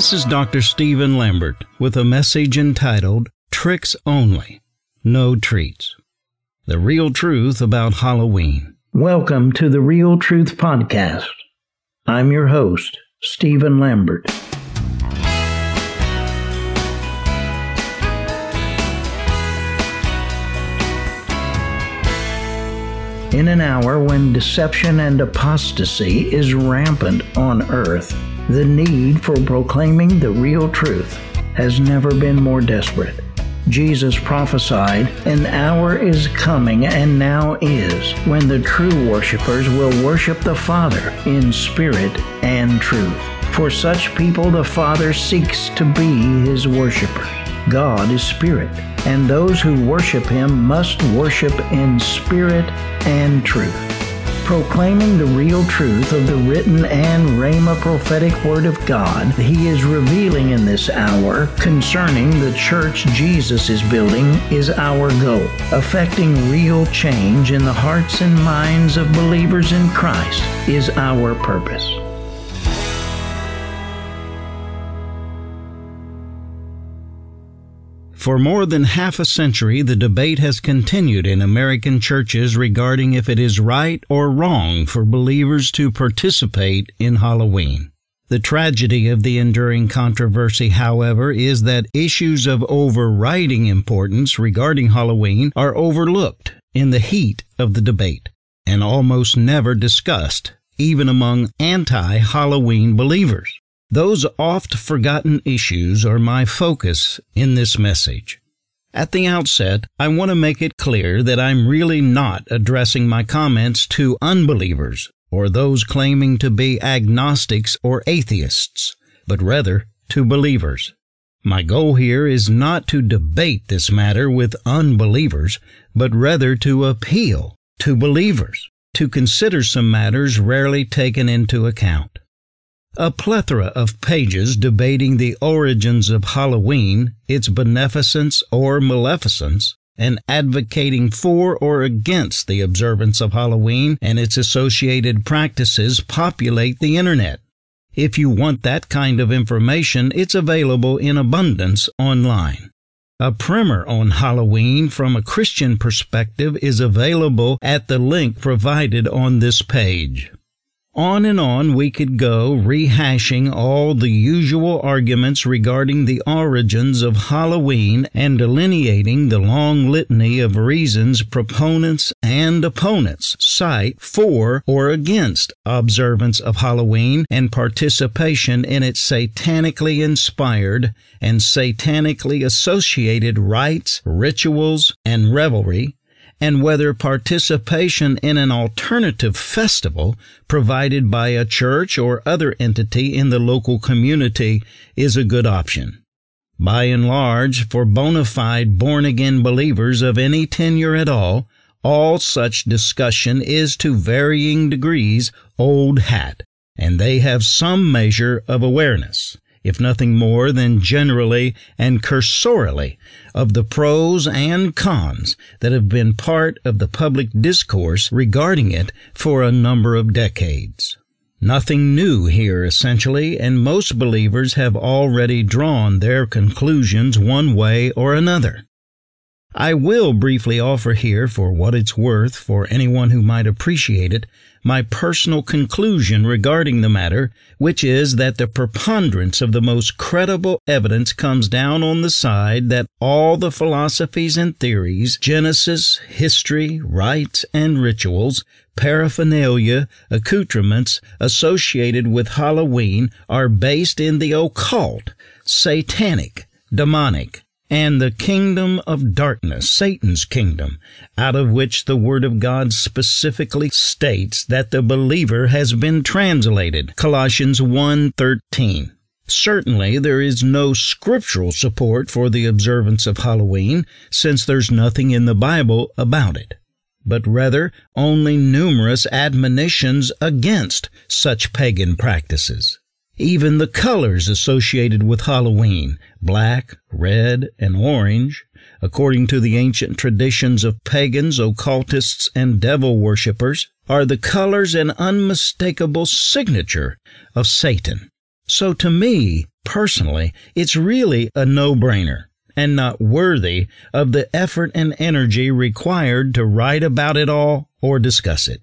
This is Dr. Stephen Lambert with a message entitled Tricks Only, No Treats. The real truth about Halloween. Welcome to the Real Truth Podcast. I'm your host, Stephen Lambert. In an hour when deception and apostasy is rampant on earth, the need for proclaiming the real truth has never been more desperate. Jesus prophesied, An hour is coming and now is when the true worshippers will worship the Father in spirit and truth. For such people, the Father seeks to be his worshippers. God is spirit, and those who worship him must worship in spirit and truth. Proclaiming the real truth of the written and Rhema prophetic word of God, he is revealing in this hour concerning the church Jesus is building is our goal. Affecting real change in the hearts and minds of believers in Christ is our purpose. For more than half a century, the debate has continued in American churches regarding if it is right or wrong for believers to participate in Halloween. The tragedy of the enduring controversy, however, is that issues of overriding importance regarding Halloween are overlooked in the heat of the debate and almost never discussed, even among anti Halloween believers. Those oft forgotten issues are my focus in this message. At the outset, I want to make it clear that I'm really not addressing my comments to unbelievers or those claiming to be agnostics or atheists, but rather to believers. My goal here is not to debate this matter with unbelievers, but rather to appeal to believers to consider some matters rarely taken into account. A plethora of pages debating the origins of Halloween, its beneficence or maleficence, and advocating for or against the observance of Halloween and its associated practices populate the internet. If you want that kind of information, it's available in abundance online. A primer on Halloween from a Christian perspective is available at the link provided on this page. On and on we could go, rehashing all the usual arguments regarding the origins of Halloween and delineating the long litany of reasons proponents and opponents cite for or against observance of Halloween and participation in its satanically inspired and satanically associated rites, rituals, and revelry and whether participation in an alternative festival provided by a church or other entity in the local community is a good option. By and large, for bona fide born again believers of any tenure at all, all such discussion is to varying degrees old hat, and they have some measure of awareness if nothing more than generally and cursorily, of the pros and cons that have been part of the public discourse regarding it for a number of decades. Nothing new here, essentially, and most believers have already drawn their conclusions one way or another. I will briefly offer here, for what it's worth for anyone who might appreciate it, my personal conclusion regarding the matter, which is that the preponderance of the most credible evidence comes down on the side that all the philosophies and theories, Genesis, history, rites and rituals, paraphernalia, accoutrements associated with Halloween are based in the occult, satanic, demonic, and the kingdom of darkness, Satan's kingdom, out of which the Word of God specifically states that the believer has been translated. Colossians 1:13. Certainly, there is no scriptural support for the observance of Halloween, since there's nothing in the Bible about it, but rather only numerous admonitions against such pagan practices. Even the colors associated with Halloween, black, red, and orange, according to the ancient traditions of pagans, occultists, and devil worshippers, are the colors and unmistakable signature of Satan. So to me, Personally, it's really a no-brainer and not worthy of the effort and energy required to write about it all or discuss it.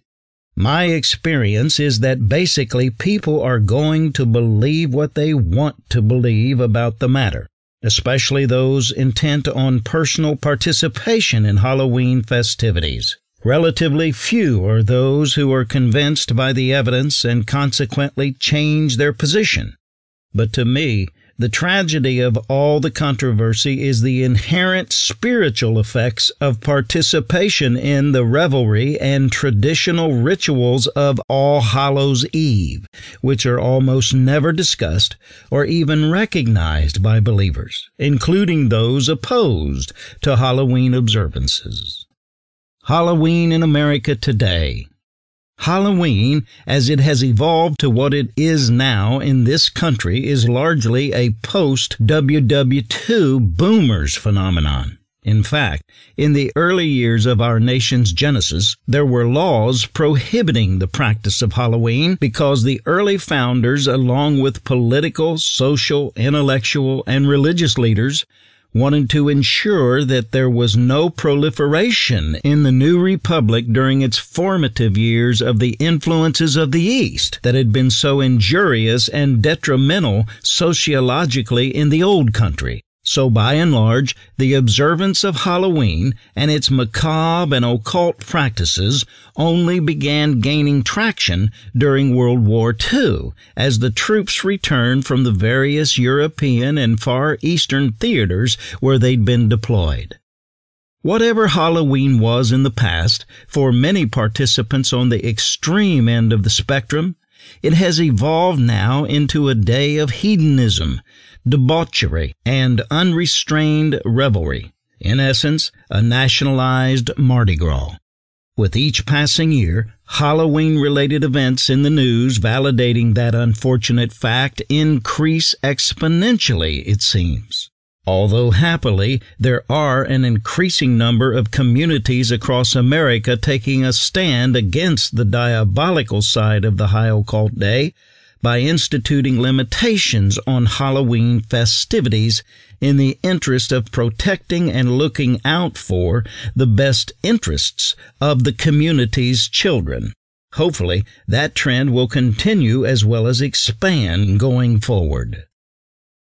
My experience is that basically people are going to believe what they want to believe about the matter, especially those intent on personal participation in Halloween festivities. Relatively few are those who are convinced by the evidence and consequently change their position. But to me, the tragedy of all the controversy is the inherent spiritual effects of participation in the revelry and traditional rituals of All Hallows Eve, which are almost never discussed or even recognized by believers, including those opposed to Halloween observances. Halloween in America today. Halloween, as it has evolved to what it is now in this country, is largely a post WW2 boomers phenomenon. In fact, in the early years of our nation's genesis, there were laws prohibiting the practice of Halloween because the early founders, along with political, social, intellectual, and religious leaders, wanted to ensure that there was no proliferation in the new republic during its formative years of the influences of the East that had been so injurious and detrimental sociologically in the old country. So, by and large, the observance of Halloween and its macabre and occult practices only began gaining traction during World War II as the troops returned from the various European and Far Eastern theaters where they'd been deployed. Whatever Halloween was in the past, for many participants on the extreme end of the spectrum, it has evolved now into a day of hedonism, debauchery, and unrestrained revelry. In essence, a nationalized Mardi Gras. With each passing year, Halloween related events in the news validating that unfortunate fact increase exponentially, it seems. Although happily, there are an increasing number of communities across America taking a stand against the diabolical side of the high occult day by instituting limitations on Halloween festivities in the interest of protecting and looking out for the best interests of the community's children. Hopefully, that trend will continue as well as expand going forward.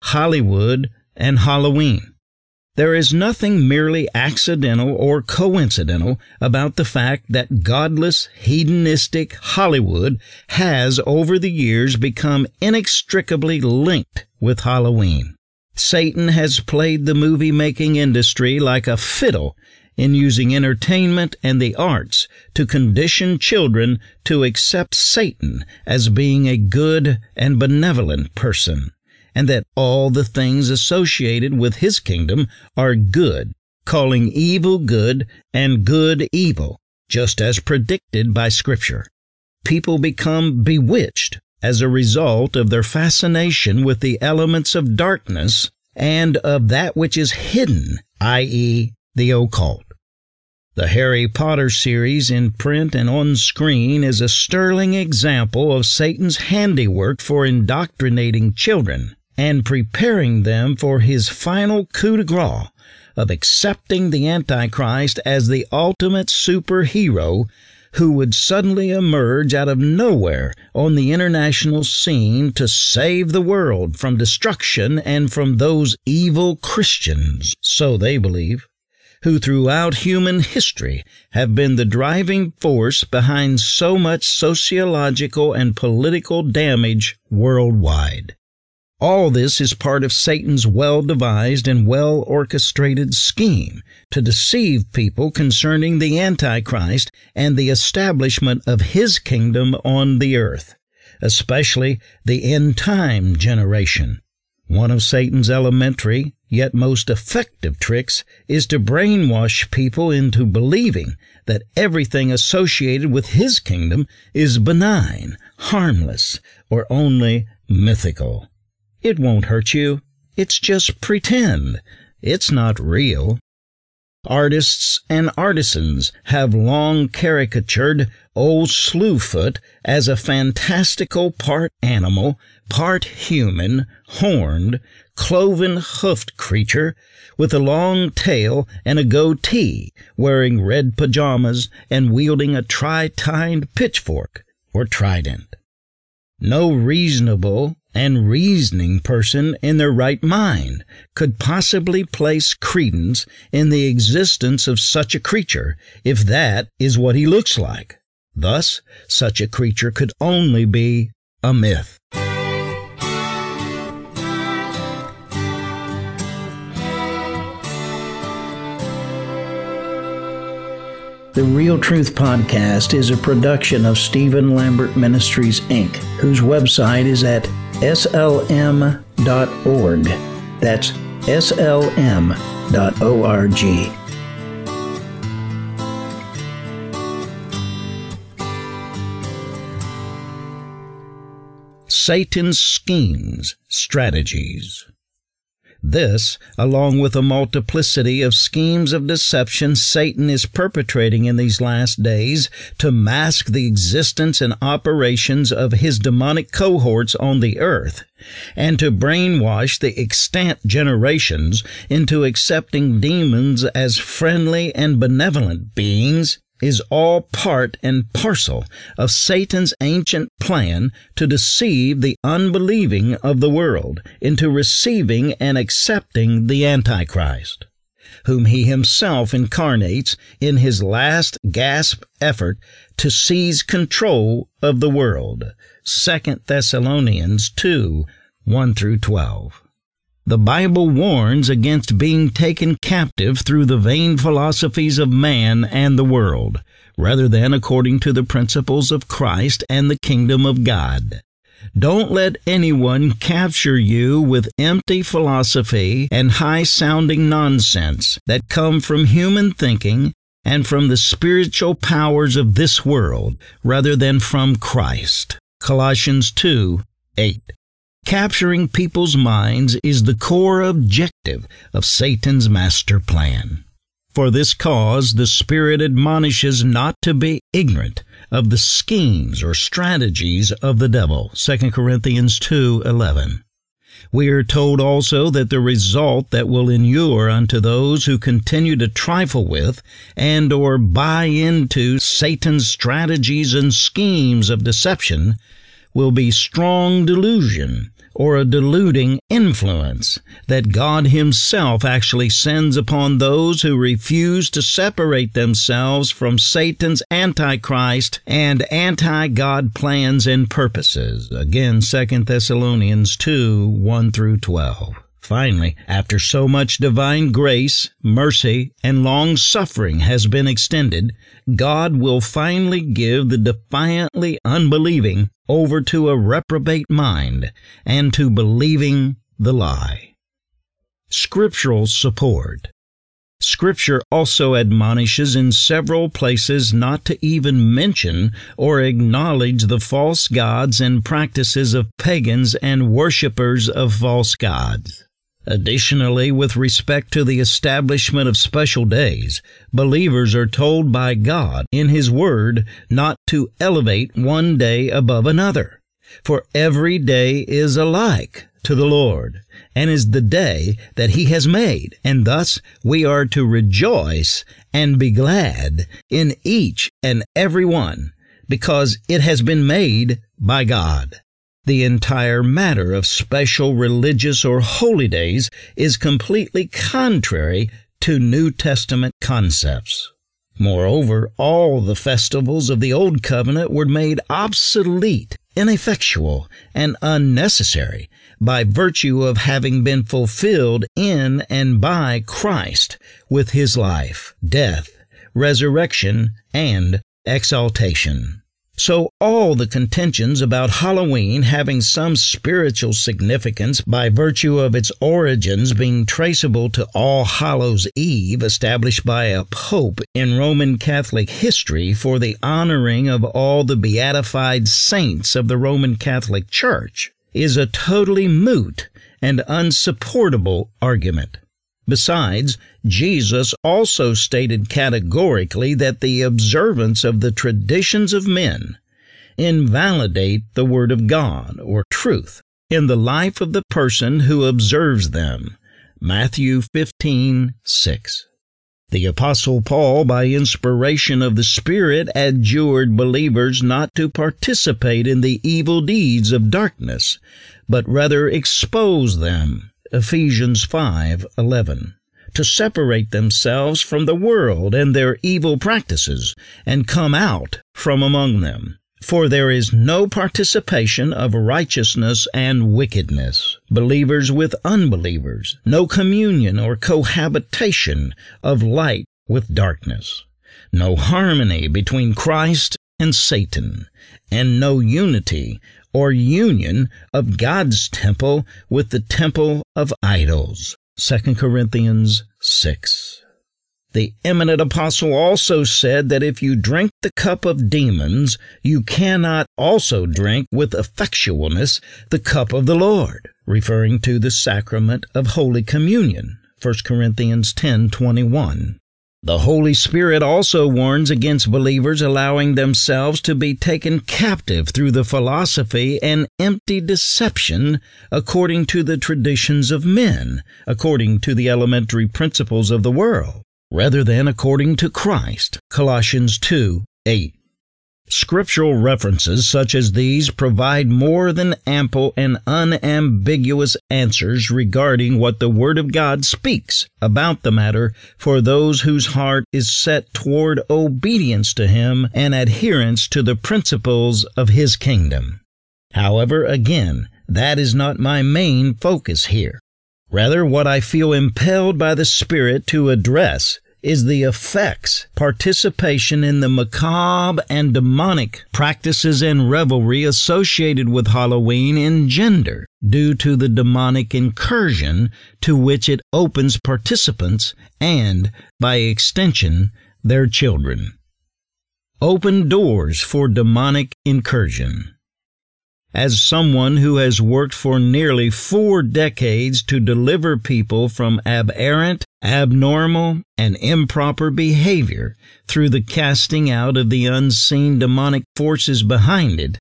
Hollywood and Halloween. There is nothing merely accidental or coincidental about the fact that godless, hedonistic Hollywood has over the years become inextricably linked with Halloween. Satan has played the movie making industry like a fiddle in using entertainment and the arts to condition children to accept Satan as being a good and benevolent person and that all the things associated with his kingdom are good, calling evil good and good evil, just as predicted by Scripture. People become bewitched as a result of their fascination with the elements of darkness and of that which is hidden, i.e., the occult. The Harry Potter series in print and on screen is a sterling example of Satan's handiwork for indoctrinating children and preparing them for his final coup de grace of accepting the Antichrist as the ultimate superhero who would suddenly emerge out of nowhere on the international scene to save the world from destruction and from those evil Christians, so they believe, who throughout human history have been the driving force behind so much sociological and political damage worldwide. All this is part of Satan's well devised and well orchestrated scheme to deceive people concerning the Antichrist and the establishment of his kingdom on the earth, especially the end time generation. One of Satan's elementary, yet most effective tricks is to brainwash people into believing that everything associated with his kingdom is benign, harmless, or only mythical. It won't hurt you. It's just pretend. It's not real. Artists and artisans have long caricatured old Slewfoot as a fantastical part animal, part human, horned, cloven hoofed creature with a long tail and a goatee, wearing red pajamas and wielding a tri-tined pitchfork or trident. No reasonable and reasoning person in their right mind could possibly place credence in the existence of such a creature if that is what he looks like. Thus, such a creature could only be a myth. The Real Truth Podcast is a production of Stephen Lambert Ministries, Inc., whose website is at slm.org. That's slm.org. Satan's schemes, strategies. This, along with a multiplicity of schemes of deception Satan is perpetrating in these last days to mask the existence and operations of his demonic cohorts on the earth, and to brainwash the extant generations into accepting demons as friendly and benevolent beings, is all part and parcel of Satan's ancient plan to deceive the unbelieving of the world into receiving and accepting the Antichrist, whom he himself incarnates in his last gasp effort to seize control of the world. 2 Thessalonians 2 1 through 12. The Bible warns against being taken captive through the vain philosophies of man and the world, rather than according to the principles of Christ and the kingdom of God. Don't let anyone capture you with empty philosophy and high sounding nonsense that come from human thinking and from the spiritual powers of this world rather than from Christ. Colossians 2 8. Capturing people's minds is the core objective of Satan's master plan. For this cause, the Spirit admonishes not to be ignorant of the schemes or strategies of the devil. 2 Corinthians 2:11. We are told also that the result that will inure unto those who continue to trifle with and or buy into Satan's strategies and schemes of deception will be strong delusion or a deluding influence that God Himself actually sends upon those who refuse to separate themselves from Satan's Antichrist and anti God plans and purposes. Again, 2 Thessalonians 2 1 through 12. Finally, after so much divine grace, mercy, and long suffering has been extended, God will finally give the defiantly unbelieving over to a reprobate mind and to believing the lie. Scriptural support. Scripture also admonishes in several places not to even mention or acknowledge the false gods and practices of pagans and worshippers of false gods. Additionally, with respect to the establishment of special days, believers are told by God in His Word not to elevate one day above another. For every day is alike to the Lord, and is the day that He has made, and thus we are to rejoice and be glad in each and every one, because it has been made by God. The entire matter of special religious or holy days is completely contrary to New Testament concepts. Moreover, all the festivals of the Old Covenant were made obsolete, ineffectual, and unnecessary by virtue of having been fulfilled in and by Christ with his life, death, resurrection, and exaltation. So all the contentions about Halloween having some spiritual significance by virtue of its origins being traceable to All Hallows Eve established by a pope in Roman Catholic history for the honoring of all the beatified saints of the Roman Catholic Church is a totally moot and unsupportable argument. Besides, Jesus also stated categorically that the observance of the traditions of men invalidate the Word of God or truth in the life of the person who observes them. Matthew 15 6. The Apostle Paul, by inspiration of the Spirit, adjured believers not to participate in the evil deeds of darkness, but rather expose them Ephesians 5:11 to separate themselves from the world and their evil practices and come out from among them. For there is no participation of righteousness and wickedness, believers with unbelievers, no communion or cohabitation of light with darkness, no harmony between Christ and Satan, and no unity or union of God's temple with the temple of idols. 2 Corinthians 6. The eminent apostle also said that if you drink the cup of demons, you cannot also drink with effectualness the cup of the Lord, referring to the sacrament of Holy Communion. 1 Corinthians 10:21. The Holy Spirit also warns against believers allowing themselves to be taken captive through the philosophy and empty deception according to the traditions of men, according to the elementary principles of the world, rather than according to Christ. Colossians 2 8. Scriptural references such as these provide more than ample and unambiguous answers regarding what the Word of God speaks about the matter for those whose heart is set toward obedience to Him and adherence to the principles of His kingdom. However, again, that is not my main focus here. Rather, what I feel impelled by the Spirit to address is the effects participation in the macabre and demonic practices and revelry associated with Halloween engender due to the demonic incursion to which it opens participants and, by extension, their children. Open doors for demonic incursion. As someone who has worked for nearly four decades to deliver people from aberrant, abnormal, and improper behavior through the casting out of the unseen demonic forces behind it,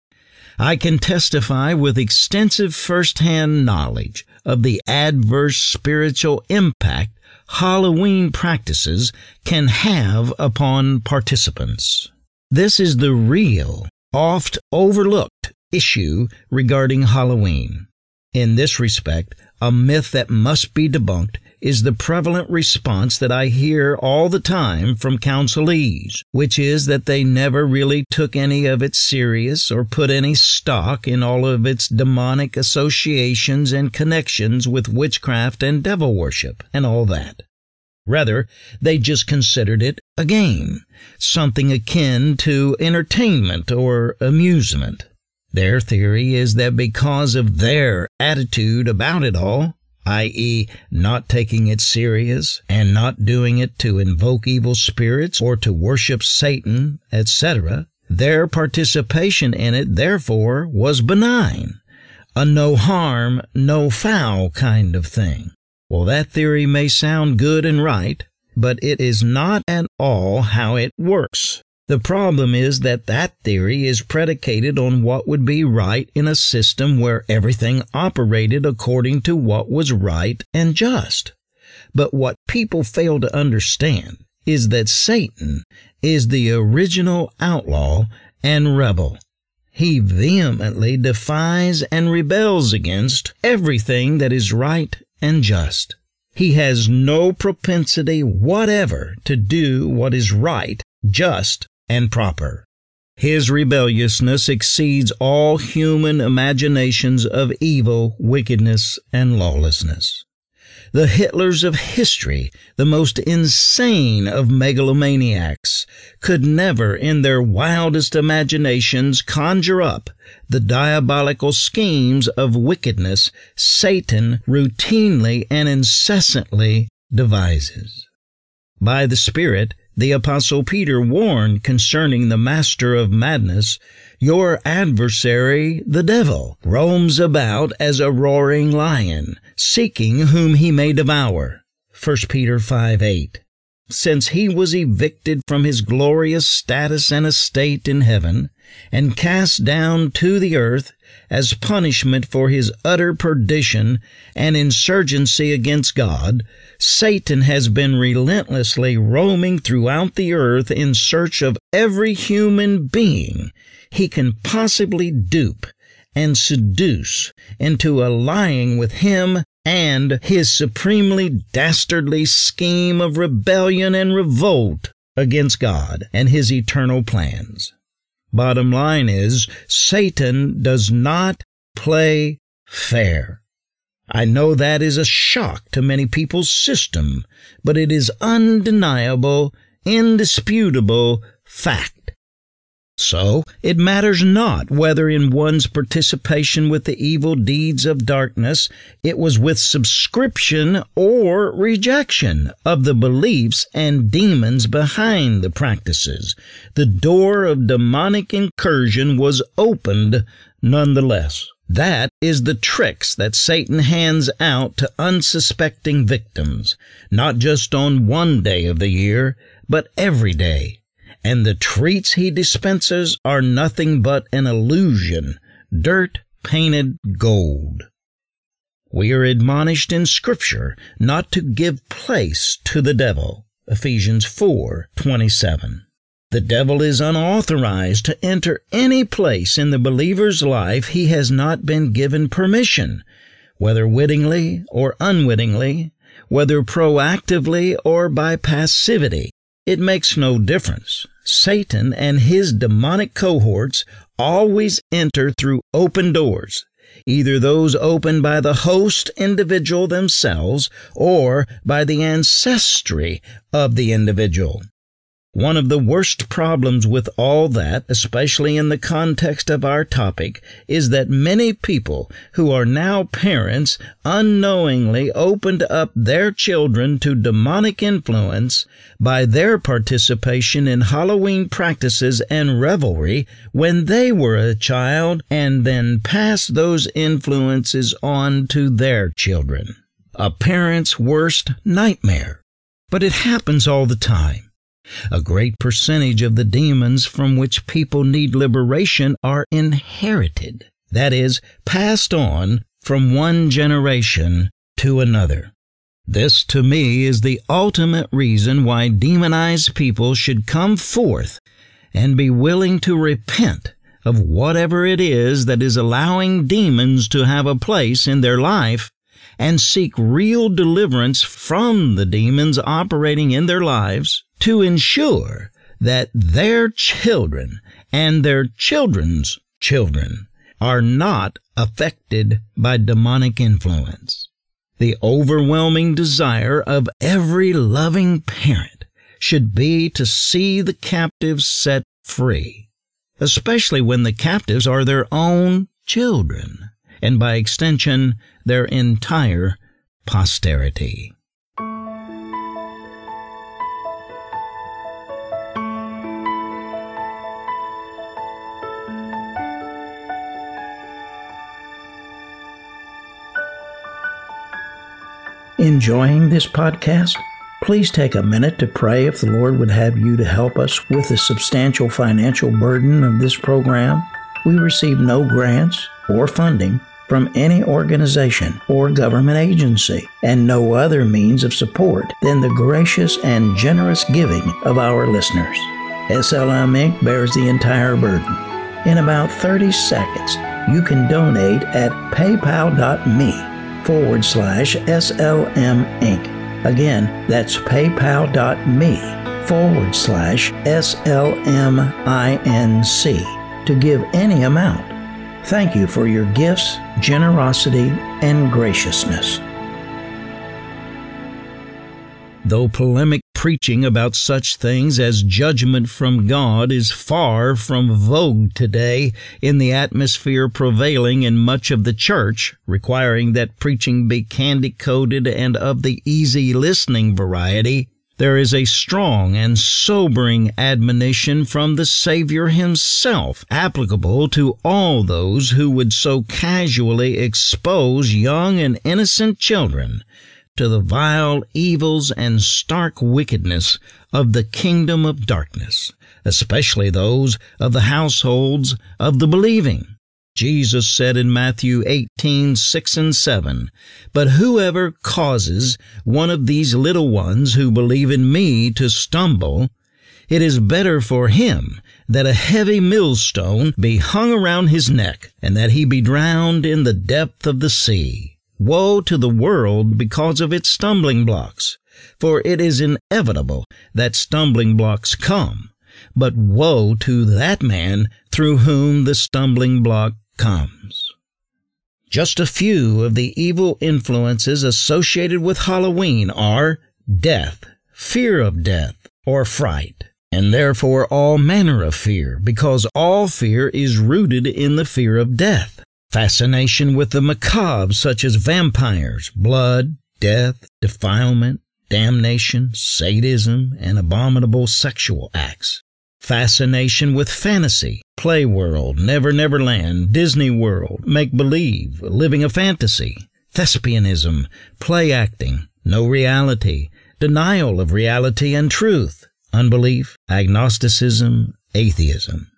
I can testify with extensive first-hand knowledge of the adverse spiritual impact Halloween practices can have upon participants. This is the real, oft overlooked issue regarding Halloween. In this respect, a myth that must be debunked is the prevalent response that I hear all the time from counselees, which is that they never really took any of it serious or put any stock in all of its demonic associations and connections with witchcraft and devil worship and all that. Rather, they just considered it a game, something akin to entertainment or amusement. Their theory is that because of their attitude about it all, i.e., not taking it serious and not doing it to invoke evil spirits or to worship Satan, etc., their participation in it therefore was benign, a no harm, no foul kind of thing. Well, that theory may sound good and right, but it is not at all how it works. The problem is that that theory is predicated on what would be right in a system where everything operated according to what was right and just. But what people fail to understand is that Satan is the original outlaw and rebel. He vehemently defies and rebels against everything that is right and just. He has no propensity whatever to do what is right, just, and proper. His rebelliousness exceeds all human imaginations of evil, wickedness, and lawlessness. The Hitlers of history, the most insane of megalomaniacs, could never in their wildest imaginations conjure up the diabolical schemes of wickedness Satan routinely and incessantly devises. By the Spirit, the Apostle Peter warned concerning the master of madness, Your adversary, the devil, roams about as a roaring lion, seeking whom he may devour. 1 Peter 5 8. Since he was evicted from his glorious status and estate in heaven, and cast down to the earth as punishment for his utter perdition and insurgency against God, Satan has been relentlessly roaming throughout the earth in search of every human being he can possibly dupe and seduce into allying with him and his supremely dastardly scheme of rebellion and revolt against God and his eternal plans. Bottom line is, Satan does not play fair. I know that is a shock to many people's system, but it is undeniable, indisputable fact. So it matters not whether in one's participation with the evil deeds of darkness it was with subscription or rejection of the beliefs and demons behind the practices. The door of demonic incursion was opened nonetheless. That is the tricks that Satan hands out to unsuspecting victims, not just on one day of the year, but every day and the treats he dispenses are nothing but an illusion, dirt painted gold. We are admonished in Scripture not to give place to the devil. Ephesians 4:27. The devil is unauthorized to enter any place in the believer's life he has not been given permission, whether wittingly or unwittingly, whether proactively or by passivity. It makes no difference. Satan and his demonic cohorts always enter through open doors, either those opened by the host individual themselves or by the ancestry of the individual. One of the worst problems with all that, especially in the context of our topic, is that many people who are now parents unknowingly opened up their children to demonic influence by their participation in Halloween practices and revelry when they were a child and then passed those influences on to their children. A parent's worst nightmare. But it happens all the time. A great percentage of the demons from which people need liberation are inherited, that is, passed on from one generation to another. This, to me, is the ultimate reason why demonized people should come forth and be willing to repent of whatever it is that is allowing demons to have a place in their life and seek real deliverance from the demons operating in their lives to ensure that their children and their children's children are not affected by demonic influence. The overwhelming desire of every loving parent should be to see the captives set free, especially when the captives are their own children, and by extension, their entire posterity. Enjoying this podcast? Please take a minute to pray if the Lord would have you to help us with the substantial financial burden of this program. We receive no grants or funding from any organization or government agency, and no other means of support than the gracious and generous giving of our listeners. SLM Inc. bears the entire burden. In about 30 seconds, you can donate at paypal.me forward slash SLM Inc. Again, that's paypal.me forward slash SLMINC to give any amount. Thank you for your gifts, generosity, and graciousness. Though polemic preaching about such things as judgment from God is far from vogue today in the atmosphere prevailing in much of the church, requiring that preaching be candy coated and of the easy listening variety, there is a strong and sobering admonition from the Savior himself applicable to all those who would so casually expose young and innocent children to the vile evils and stark wickedness of the kingdom of darkness, especially those of the households of the believing. Jesus said in Matthew 18, 6 and 7, But whoever causes one of these little ones who believe in me to stumble, it is better for him that a heavy millstone be hung around his neck, and that he be drowned in the depth of the sea. Woe to the world because of its stumbling blocks, for it is inevitable that stumbling blocks come, but woe to that man through whom the stumbling block comes. Just a few of the evil influences associated with Halloween are death, fear of death, or fright, and therefore all manner of fear, because all fear is rooted in the fear of death. Fascination with the macabre, such as vampires, blood, death, defilement, damnation, sadism, and abominable sexual acts fascination with fantasy, play world, Never Never Land, Disney World, make believe, living a fantasy, thespianism, play acting, no reality, denial of reality and truth, unbelief, agnosticism, atheism.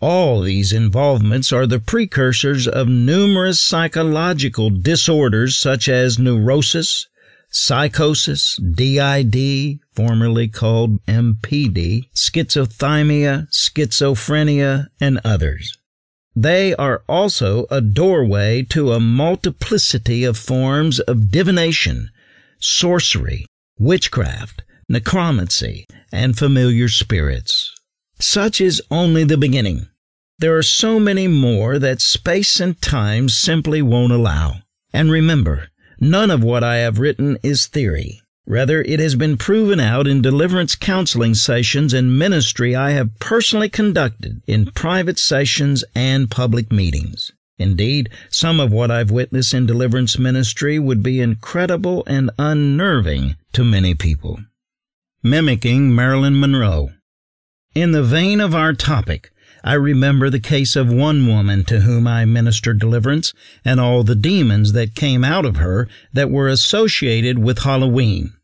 All these involvements are the precursors of numerous psychological disorders such as neurosis, psychosis, DID, formerly called MPD, schizophrenia, schizophrenia, and others. They are also a doorway to a multiplicity of forms of divination, sorcery, witchcraft, necromancy, and familiar spirits. Such is only the beginning. There are so many more that space and time simply won't allow. And remember, None of what I have written is theory. Rather, it has been proven out in deliverance counseling sessions and ministry I have personally conducted in private sessions and public meetings. Indeed, some of what I've witnessed in deliverance ministry would be incredible and unnerving to many people. Mimicking Marilyn Monroe. In the vein of our topic, I remember the case of one woman to whom I ministered deliverance, and all the demons that came out of her that were associated with Halloween.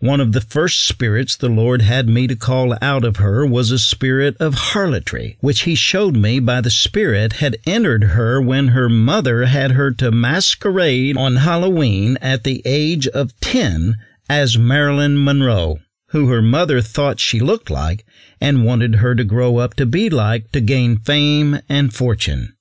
One of the first spirits the Lord had me to call out of her was a spirit of harlotry, which He showed me by the Spirit had entered her when her mother had her to masquerade on Halloween at the age of ten as Marilyn Monroe who her mother thought she looked like and wanted her to grow up to be like to gain fame and fortune.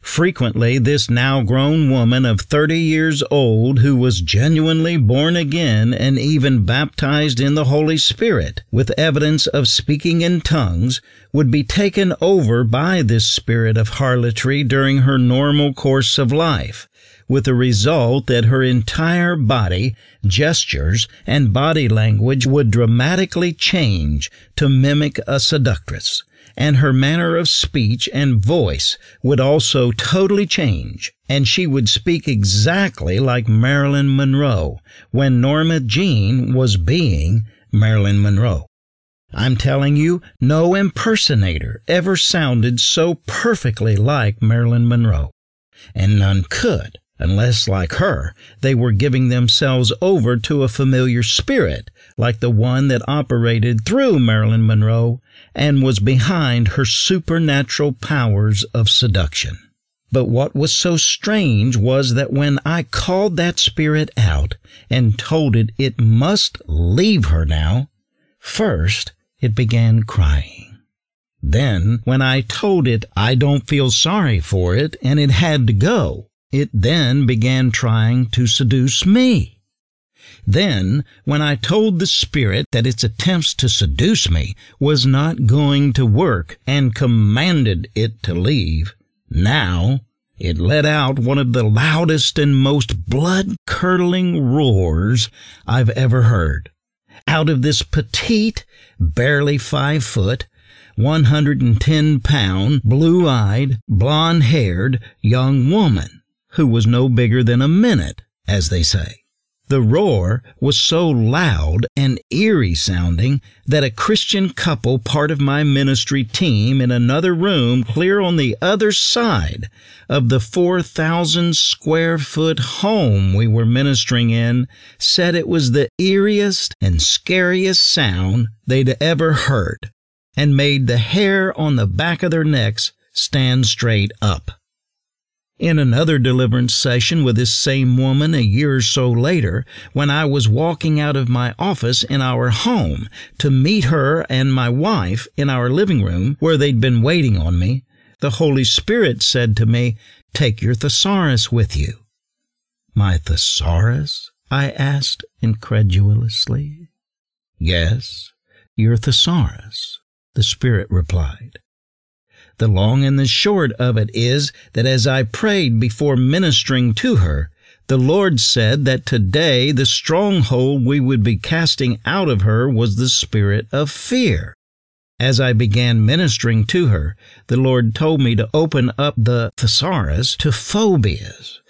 Frequently, this now grown woman of 30 years old, who was genuinely born again and even baptized in the Holy Spirit, with evidence of speaking in tongues, would be taken over by this spirit of harlotry during her normal course of life, with the result that her entire body, gestures, and body language would dramatically change to mimic a seductress, and her manner of speech and voice would also totally change, and she would speak exactly like Marilyn Monroe when Norma Jean was being Marilyn Monroe. I'm telling you, no impersonator ever sounded so perfectly like Marilyn Monroe, and none could unless, like her, they were giving themselves over to a familiar spirit, like the one that operated through Marilyn Monroe and was behind her supernatural powers of seduction. But what was so strange was that when I called that spirit out and told it it must leave her now, first it began crying. Then, when I told it I don't feel sorry for it and it had to go, it then began trying to seduce me. Then, when I told the Spirit that its attempts to seduce me was not going to work and commanded it to leave, now it let out one of the loudest and most blood curdling roars I've ever heard. Out of this petite, barely five foot, 110 pound, blue eyed, blonde haired young woman who was no bigger than a minute, as they say. The roar was so loud and eerie sounding that a Christian couple, part of my ministry team, in another room clear on the other side of the 4,000 square foot home we were ministering in, said it was the eeriest and scariest sound they'd ever heard, and made the hair on the back of their necks stand straight up. In another deliverance session with this same woman a year or so later, when I was walking out of my office in our home to meet her and my wife in our living room where they'd been waiting on me, the Holy Spirit said to me, Take your thesaurus with you. My thesaurus? I asked incredulously. Yes, your thesaurus, the Spirit replied. The long and the short of it is that as I prayed before ministering to her, the Lord said that today the stronghold we would be casting out of her was the spirit of fear. As I began ministering to her, the Lord told me to open up the thesaurus to phobias,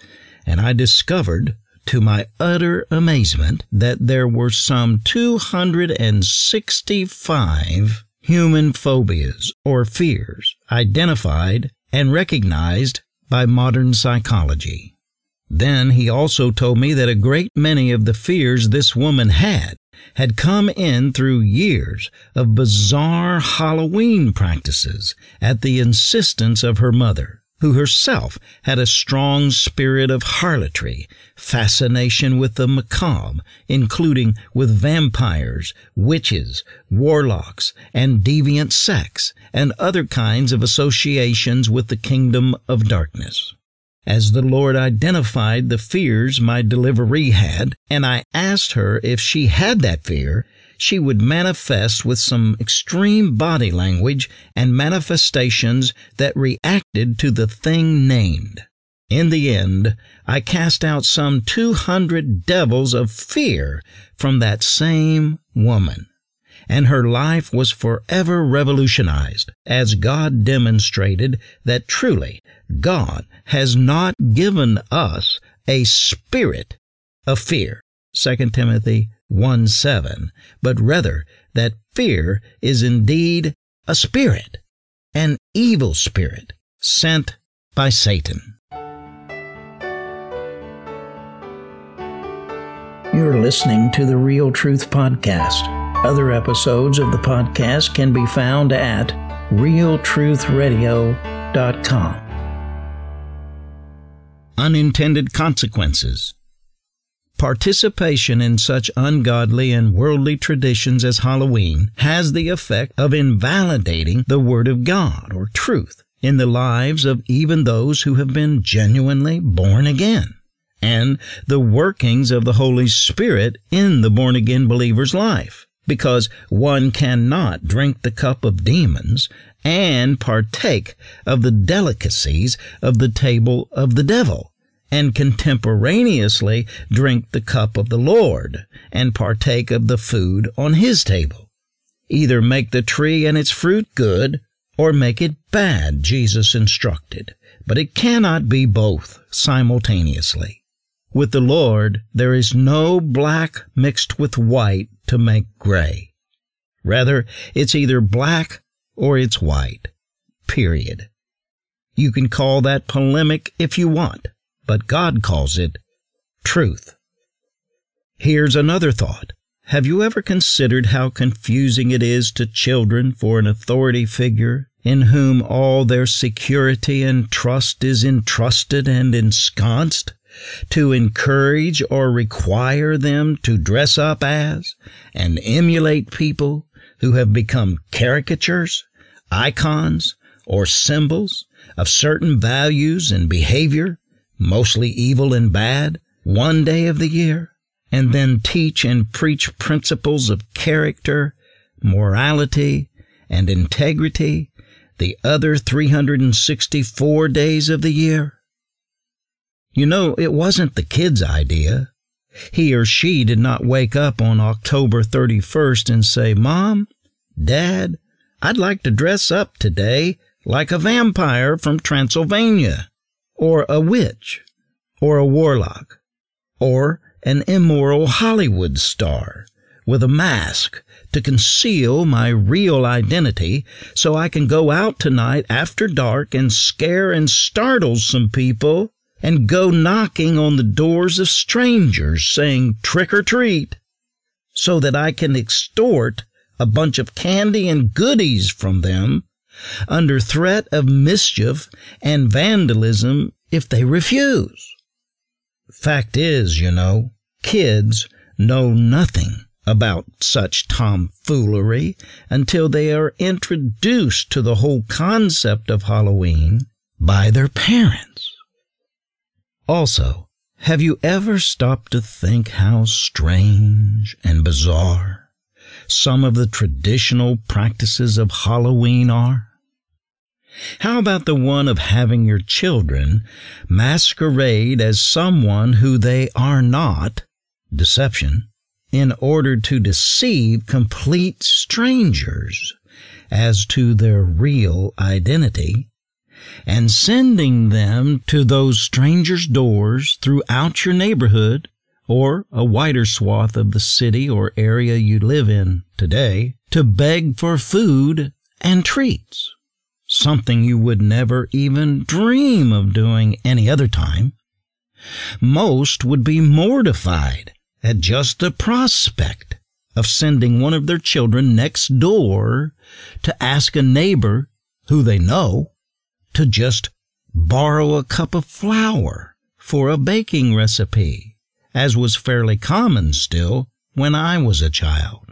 and I discovered, to my utter amazement, that there were some 265 human phobias or fears identified and recognized by modern psychology. Then he also told me that a great many of the fears this woman had had come in through years of bizarre Halloween practices at the insistence of her mother who herself had a strong spirit of harlotry, fascination with the macabre, including with vampires, witches, warlocks, and deviant sex, and other kinds of associations with the kingdom of darkness. As the Lord identified the fears my deliveree had, and I asked her if she had that fear, she would manifest with some extreme body language and manifestations that reacted to the thing named. In the end, I cast out some 200 devils of fear from that same woman, and her life was forever revolutionized as God demonstrated that truly God has not given us a spirit of fear. 2 Timothy 1 7, but rather that fear is indeed a spirit, an evil spirit sent by Satan. You're listening to the Real Truth Podcast. Other episodes of the podcast can be found at realtruthradio.com. Unintended consequences. Participation in such ungodly and worldly traditions as Halloween has the effect of invalidating the Word of God or truth in the lives of even those who have been genuinely born again, and the workings of the Holy Spirit in the born again believer's life, because one cannot drink the cup of demons and partake of the delicacies of the table of the devil and contemporaneously drink the cup of the Lord and partake of the food on his table. Either make the tree and its fruit good or make it bad, Jesus instructed, but it cannot be both simultaneously. With the Lord, there is no black mixed with white to make gray. Rather, it's either black or it's white. Period. You can call that polemic if you want but God calls it truth. Here's another thought. Have you ever considered how confusing it is to children for an authority figure in whom all their security and trust is entrusted and ensconced to encourage or require them to dress up as and emulate people who have become caricatures, icons, or symbols of certain values and behavior mostly evil and bad, one day of the year, and then teach and preach principles of character, morality, and integrity the other 364 days of the year? You know, it wasn't the kid's idea. He or she did not wake up on October 31st and say, Mom, Dad, I'd like to dress up today like a vampire from Transylvania or a witch, or a warlock, or an immoral Hollywood star with a mask to conceal my real identity so I can go out tonight after dark and scare and startle some people and go knocking on the doors of strangers saying trick or treat so that I can extort a bunch of candy and goodies from them under threat of mischief and vandalism if they refuse. Fact is, you know, kids know nothing about such tomfoolery until they are introduced to the whole concept of Halloween by their parents. Also, have you ever stopped to think how strange and bizarre some of the traditional practices of Halloween are? How about the one of having your children masquerade as someone who they are not, deception, in order to deceive complete strangers as to their real identity, and sending them to those strangers' doors throughout your neighborhood or a wider swath of the city or area you live in today to beg for food and treats something you would never even dream of doing any other time. Most would be mortified at just the prospect of sending one of their children next door to ask a neighbor who they know to just borrow a cup of flour for a baking recipe, as was fairly common still when I was a child.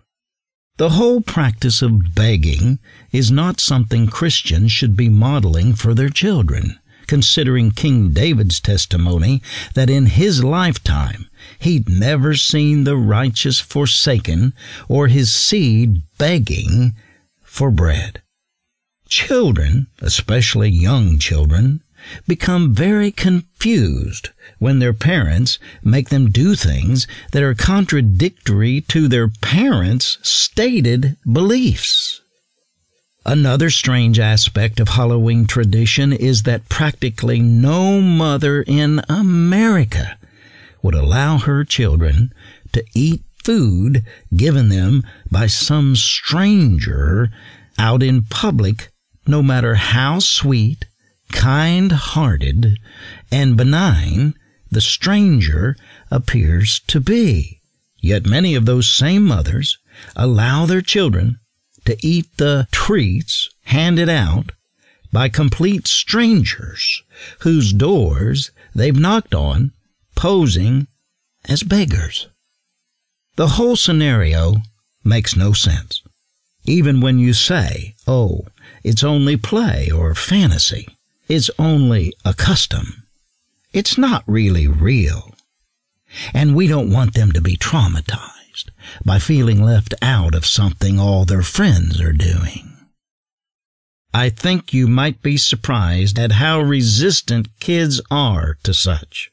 The whole practice of begging is not something Christians should be modeling for their children, considering King David's testimony that in his lifetime he'd never seen the righteous forsaken or his seed begging for bread. Children, especially young children, become very confused when their parents make them do things that are contradictory to their parents' stated beliefs. Another strange aspect of Halloween tradition is that practically no mother in America would allow her children to eat food given them by some stranger out in public, no matter how sweet kind hearted, and benign the stranger appears to be. Yet many of those same mothers allow their children to eat the treats handed out by complete strangers whose doors they've knocked on, posing as beggars. The whole scenario makes no sense, even when you say, oh, it's only play or fantasy is only a custom. It's not really real. And we don't want them to be traumatized by feeling left out of something all their friends are doing. I think you might be surprised at how resistant kids are to such.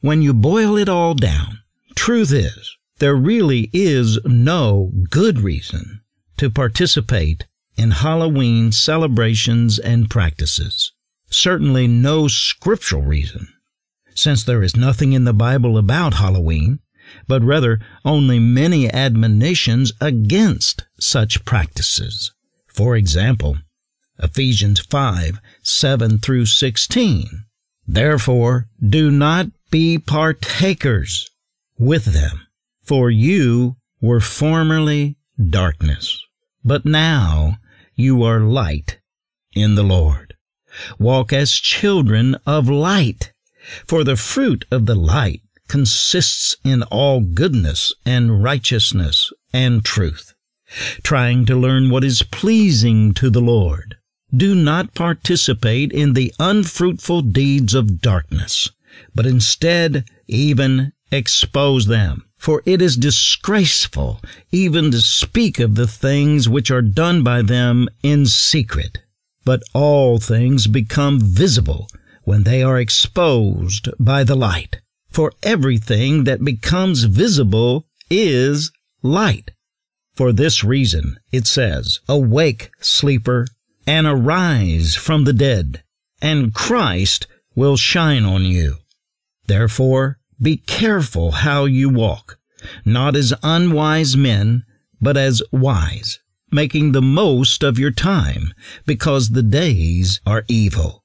When you boil it all down, truth is, there really is no good reason to participate in Halloween celebrations and practices certainly no scriptural reason, since there is nothing in the Bible about Halloween, but rather only many admonitions against such practices. For example, Ephesians 5 7 through 16. Therefore, do not be partakers with them, for you were formerly darkness, but now you are light in the Lord. Walk as children of light, for the fruit of the light consists in all goodness and righteousness and truth, trying to learn what is pleasing to the Lord. Do not participate in the unfruitful deeds of darkness, but instead even expose them. For it is disgraceful even to speak of the things which are done by them in secret. But all things become visible when they are exposed by the light. For everything that becomes visible is light. For this reason, it says, Awake, sleeper, and arise from the dead, and Christ will shine on you. Therefore, Be careful how you walk, not as unwise men, but as wise, making the most of your time, because the days are evil.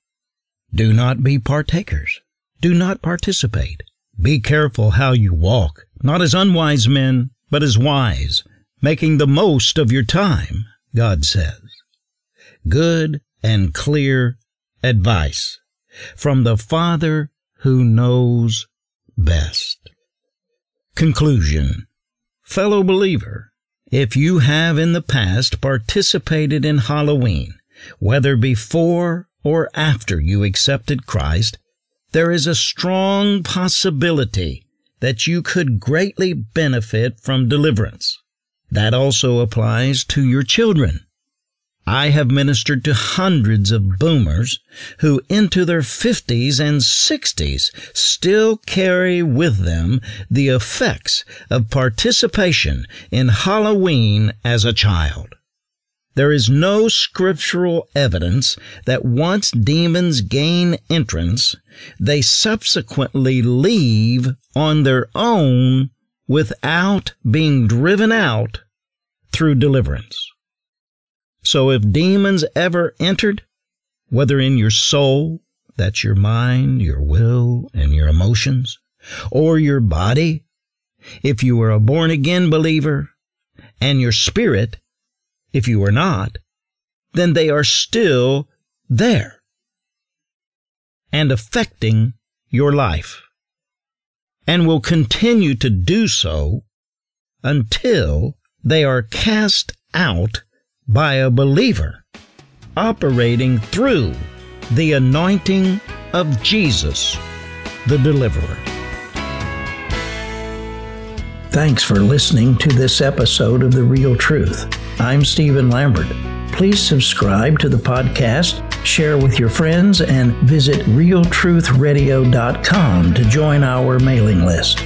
Do not be partakers. Do not participate. Be careful how you walk, not as unwise men, but as wise, making the most of your time, God says. Good and clear advice from the Father who knows best. Conclusion Fellow believer, if you have in the past participated in Halloween, whether before or after you accepted Christ, there is a strong possibility that you could greatly benefit from deliverance. That also applies to your children. I have ministered to hundreds of boomers who into their 50s and 60s still carry with them the effects of participation in Halloween as a child. There is no scriptural evidence that once demons gain entrance, they subsequently leave on their own without being driven out through deliverance. So if demons ever entered, whether in your soul, that's your mind, your will, and your emotions, or your body, if you were a born again believer, and your spirit, if you are not, then they are still there and affecting your life and will continue to do so until they are cast out by a believer operating through the anointing of Jesus, the deliverer. Thanks for listening to this episode of The Real Truth. I'm Stephen Lambert. Please subscribe to the podcast, share with your friends, and visit realtruthradio.com to join our mailing list.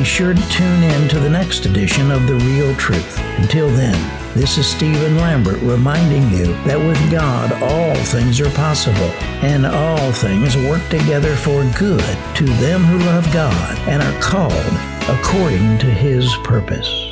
Be sure to tune in to the next edition of The Real Truth. Until then, this is Stephen Lambert reminding you that with God all things are possible, and all things work together for good to them who love God and are called according to his purpose.